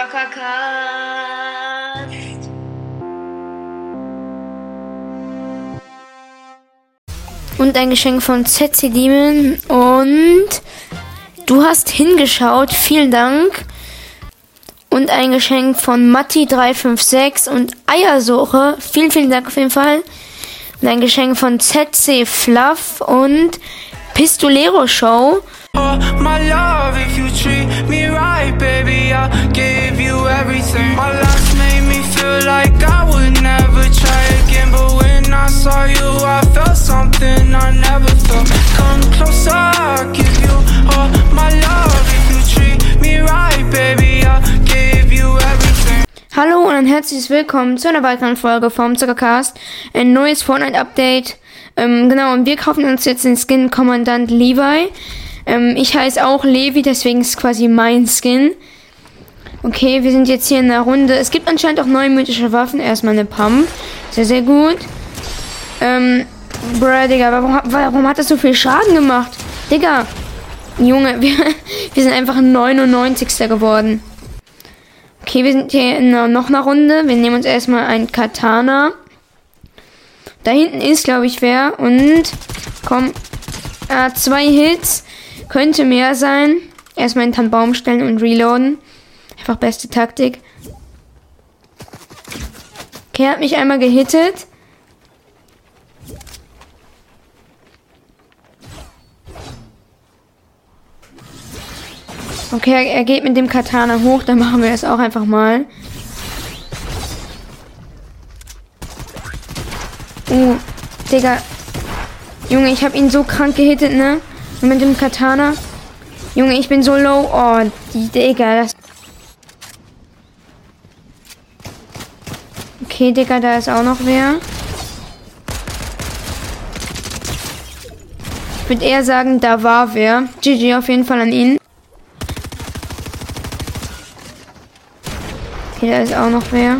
Zockercast. Und ein Geschenk von ZC Demon. Und du hast hingeschaut. Vielen Dank. Und ein Geschenk von Matti356 und Eiersuche. Vielen, vielen Dank auf jeden Fall. Und ein Geschenk von ZC Fluff und Pistolero Show. Oh, my love, if you treat me right, baby, I'll give you everything. My last made me feel like I would never try again. But when I saw you, I felt something I never felt. Come closer, I'll give you all my love. If you treat me right, baby, I'll give you everything. Hallo und ein herzliches Willkommen zu einer weiteren Folge vom Zuckercast. Ein neues Fortnite-Update. Ähm, genau, und wir kaufen uns jetzt den Skin Kommandant Levi. Ähm, ich heiße auch Levi, deswegen ist quasi mein Skin. Okay, wir sind jetzt hier in der Runde. Es gibt anscheinend auch neue mythische Waffen. Erstmal eine Pump. Sehr, sehr gut. Ähm, bruh, Digga, warum, warum hat das so viel Schaden gemacht? Digga, Junge, wir, wir sind einfach 99. geworden. Okay, wir sind hier in noch einer Runde. Wir nehmen uns erstmal ein Katana. Da hinten ist, glaube ich, wer. Und komm. Äh, zwei Hits. Könnte mehr sein. Erstmal hinter den Baum stellen und reloaden. Einfach beste Taktik. Okay, hat mich einmal gehittet. Okay, er, geht mit dem Katana hoch. Dann machen wir es auch einfach mal. Uh, Digga. Junge, ich habe ihn so krank gehittet, ne? Und mit dem Katana. Junge, ich bin so low. Oh, die Digga, das. Okay, Digga, da ist auch noch wer. Ich würde eher sagen, da war wer. GG auf jeden Fall an ihn. Okay, da ist auch noch wer.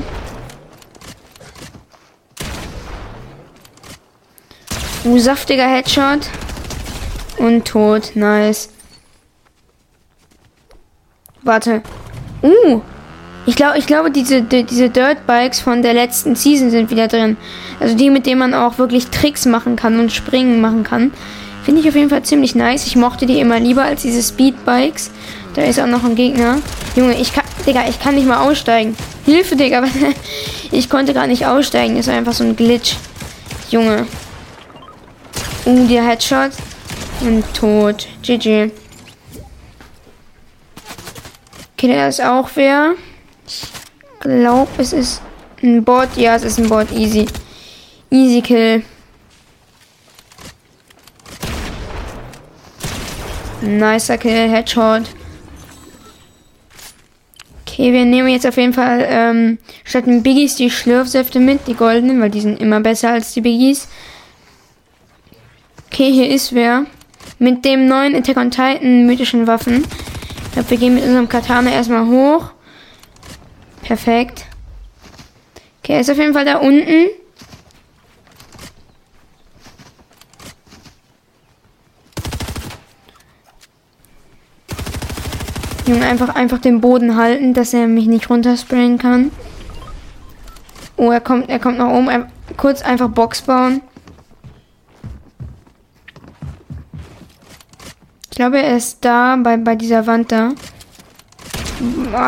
Uh, saftiger Headshot. Und tot. Nice. Warte. Uh. Ich glaube, ich glaube, diese, die, diese Dirt Bikes von der letzten Season sind wieder drin. Also die, mit denen man auch wirklich Tricks machen kann und Springen machen kann. Finde ich auf jeden Fall ziemlich nice. Ich mochte die immer lieber als diese Speed Bikes. Da ist auch noch ein Gegner. Junge, ich kann, Digga, ich kann nicht mal aussteigen. Hilfe, Digga. Ich konnte gar nicht aussteigen. Das ist einfach so ein Glitch. Junge. Uh, der Headshot. Und tot. GG. Okay, da ist auch wer. Ich glaube, es ist ein Bot. Ja, es ist ein Bot. Easy. Easy Kill. Nicer Kill. Headshot. Okay, wir nehmen jetzt auf jeden Fall ähm, statt den Biggies die Schlürfsäfte mit, die goldenen, weil die sind immer besser als die Biggies. Okay, hier ist wer. Mit dem neuen Attack on Titan mythischen Waffen. Ich glaube, wir gehen mit unserem Katana erstmal hoch. Perfekt. Okay, er ist auf jeden Fall da unten. Junge, einfach, einfach den Boden halten, dass er mich nicht runtersprayen kann. Oh, er kommt, er kommt nach oben. Kurz einfach Box bauen. Glaube, er ist da, bei, bei dieser Wand da.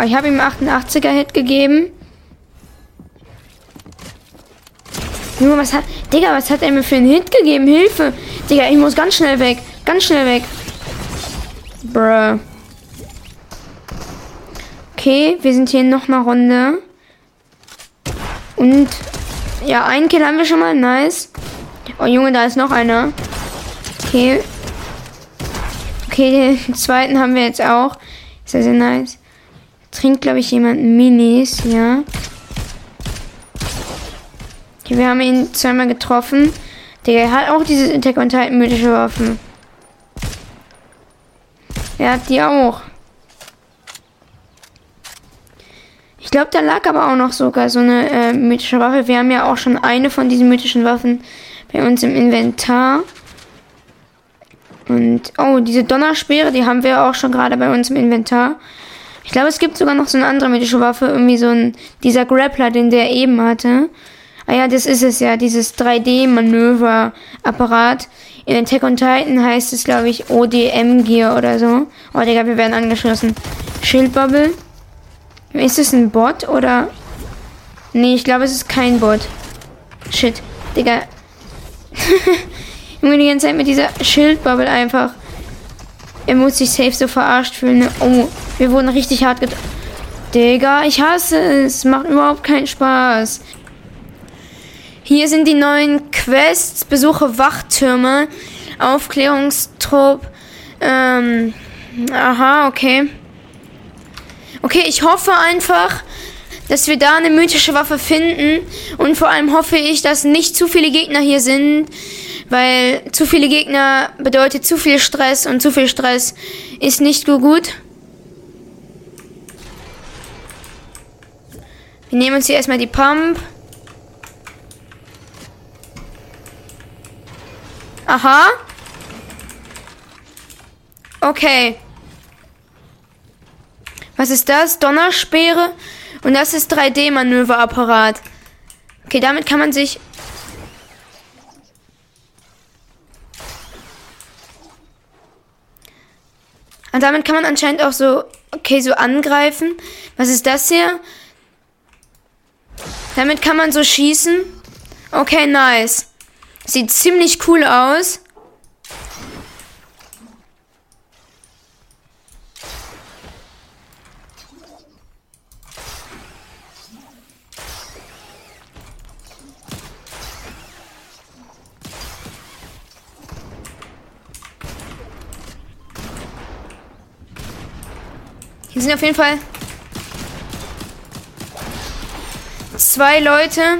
Ich habe ihm 88er Hit gegeben. Junge, was hat... Digga, was hat er mir für einen Hit gegeben? Hilfe! Digga, ich muss ganz schnell weg. Ganz schnell weg. Bruh. Okay, wir sind hier noch einer Runde. Und... Ja, einen Kill haben wir schon mal. Nice. Oh, Junge, da ist noch einer. Okay, Okay, den zweiten haben wir jetzt auch. Sehr, sehr nice. Trinkt, glaube ich, jemand Minis, ja. Okay, wir haben ihn zweimal getroffen. Der hat auch dieses Attack on Titan mythische Waffen. Er hat die auch. Ich glaube, da lag aber auch noch sogar so eine äh, mythische Waffe. Wir haben ja auch schon eine von diesen mythischen Waffen bei uns im Inventar. Und, oh, diese Donnerspeere, die haben wir auch schon gerade bei uns im Inventar. Ich glaube, es gibt sogar noch so eine andere mythische Waffe, irgendwie so ein, dieser Grappler, den der eben hatte. Ah ja, das ist es ja, dieses 3D-Manöver-Apparat. In Attack on Titan heißt es, glaube ich, ODM-Gear oder so. Oh, Digga, wir werden angeschlossen. Schildbubble. Ist es ein Bot oder... Nee, ich glaube, es ist kein Bot. Shit. Digga. Junge, die ganze Zeit mit dieser Schildbubble einfach. Er muss sich safe so verarscht fühlen. Ne? Oh, wir wurden richtig hart get... Digga, ich hasse es. Macht überhaupt keinen Spaß. Hier sind die neuen Quests. Besuche Wachtürme. Aufklärungstrupp. Ähm. Aha, okay. Okay, ich hoffe einfach, dass wir da eine mythische Waffe finden. Und vor allem hoffe ich, dass nicht zu viele Gegner hier sind. Weil zu viele Gegner bedeutet zu viel Stress und zu viel Stress ist nicht so gut. Wir nehmen uns hier erstmal die Pump. Aha. Okay. Was ist das? Donnerspeere. Und das ist 3D-Manöverapparat. Okay, damit kann man sich... Und damit kann man anscheinend auch so, okay, so angreifen. Was ist das hier? Damit kann man so schießen. Okay, nice. Sieht ziemlich cool aus. Hier sind auf jeden Fall zwei Leute.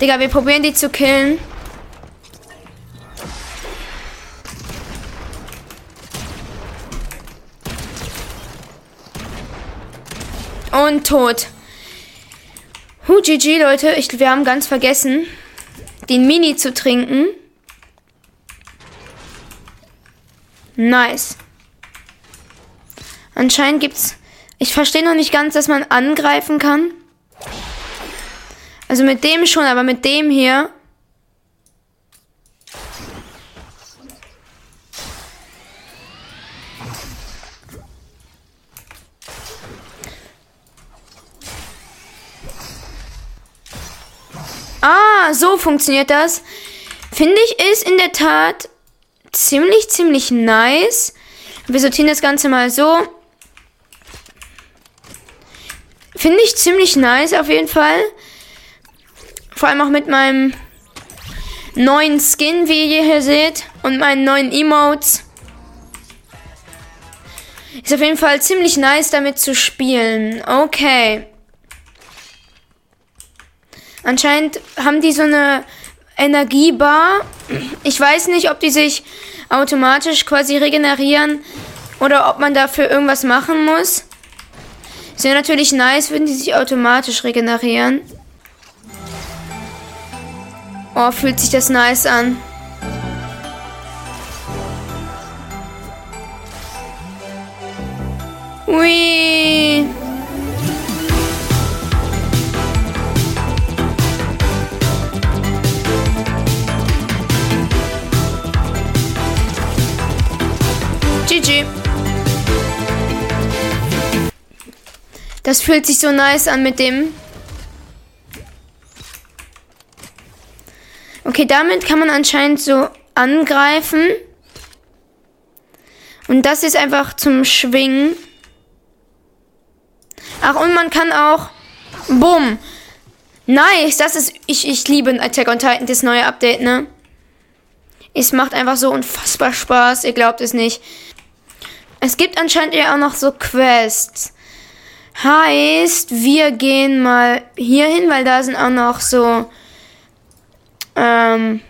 Digga, wir probieren die zu killen. Und tot. Hu, GG, Leute. Ich, wir haben ganz vergessen, den Mini zu trinken. Nice. Anscheinend gibt's. Ich verstehe noch nicht ganz, dass man angreifen kann. Also mit dem schon, aber mit dem hier. Ah, so funktioniert das. Finde ich, ist in der Tat ziemlich, ziemlich nice. Wir sortieren das Ganze mal so. Finde ich ziemlich nice auf jeden Fall. Vor allem auch mit meinem neuen Skin, wie ihr hier seht. Und meinen neuen Emotes. Ist auf jeden Fall ziemlich nice damit zu spielen. Okay. Anscheinend haben die so eine Energiebar. Ich weiß nicht, ob die sich automatisch quasi regenerieren oder ob man dafür irgendwas machen muss. Es wäre natürlich nice, wenn die sich automatisch regenerieren. Oh, fühlt sich das nice an. Ui. GG. Das fühlt sich so nice an mit dem Okay, damit kann man anscheinend so angreifen. Und das ist einfach zum Schwingen. Ach, und man kann auch... Bumm. Nice, das ist... Ich, ich liebe Attack on Titan, das neue Update, ne? Es macht einfach so unfassbar Spaß. Ihr glaubt es nicht. Es gibt anscheinend ja auch noch so Quests. Heißt, wir gehen mal hier hin, weil da sind auch noch so ähm,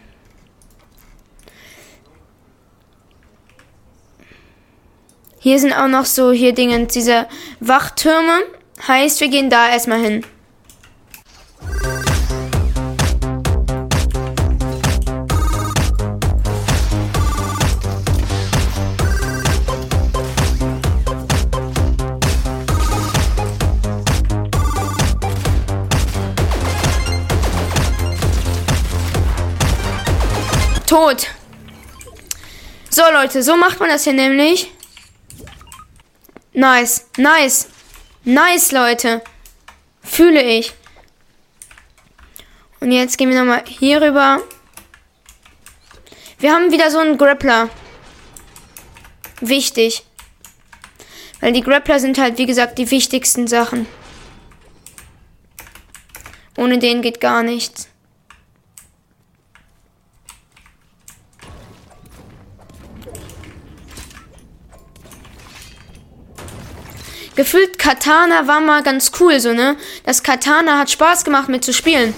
hier sind auch noch so hier Dinge, diese Wachtürme. Heißt, wir gehen da erstmal hin. Tot. So, Leute, so macht man das hier nämlich. Nice, nice. Nice, Leute. Fühle ich. Und jetzt gehen wir nochmal hier rüber. Wir haben wieder so einen Grappler. Wichtig. Weil die Grappler sind halt, wie gesagt, die wichtigsten Sachen. Ohne den geht gar nichts. Gefühlt Katana war mal ganz cool, so, ne? Das Katana hat Spaß gemacht mit zu spielen.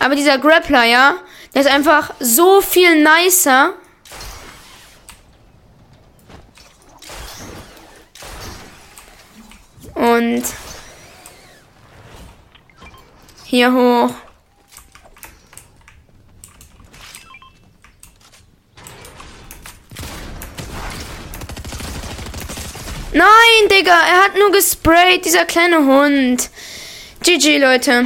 Aber dieser Grappler, ja, der ist einfach so viel nicer. Und hier hoch. Nein, Digga, er hat nur gesprayt, dieser kleine Hund. GG, Leute.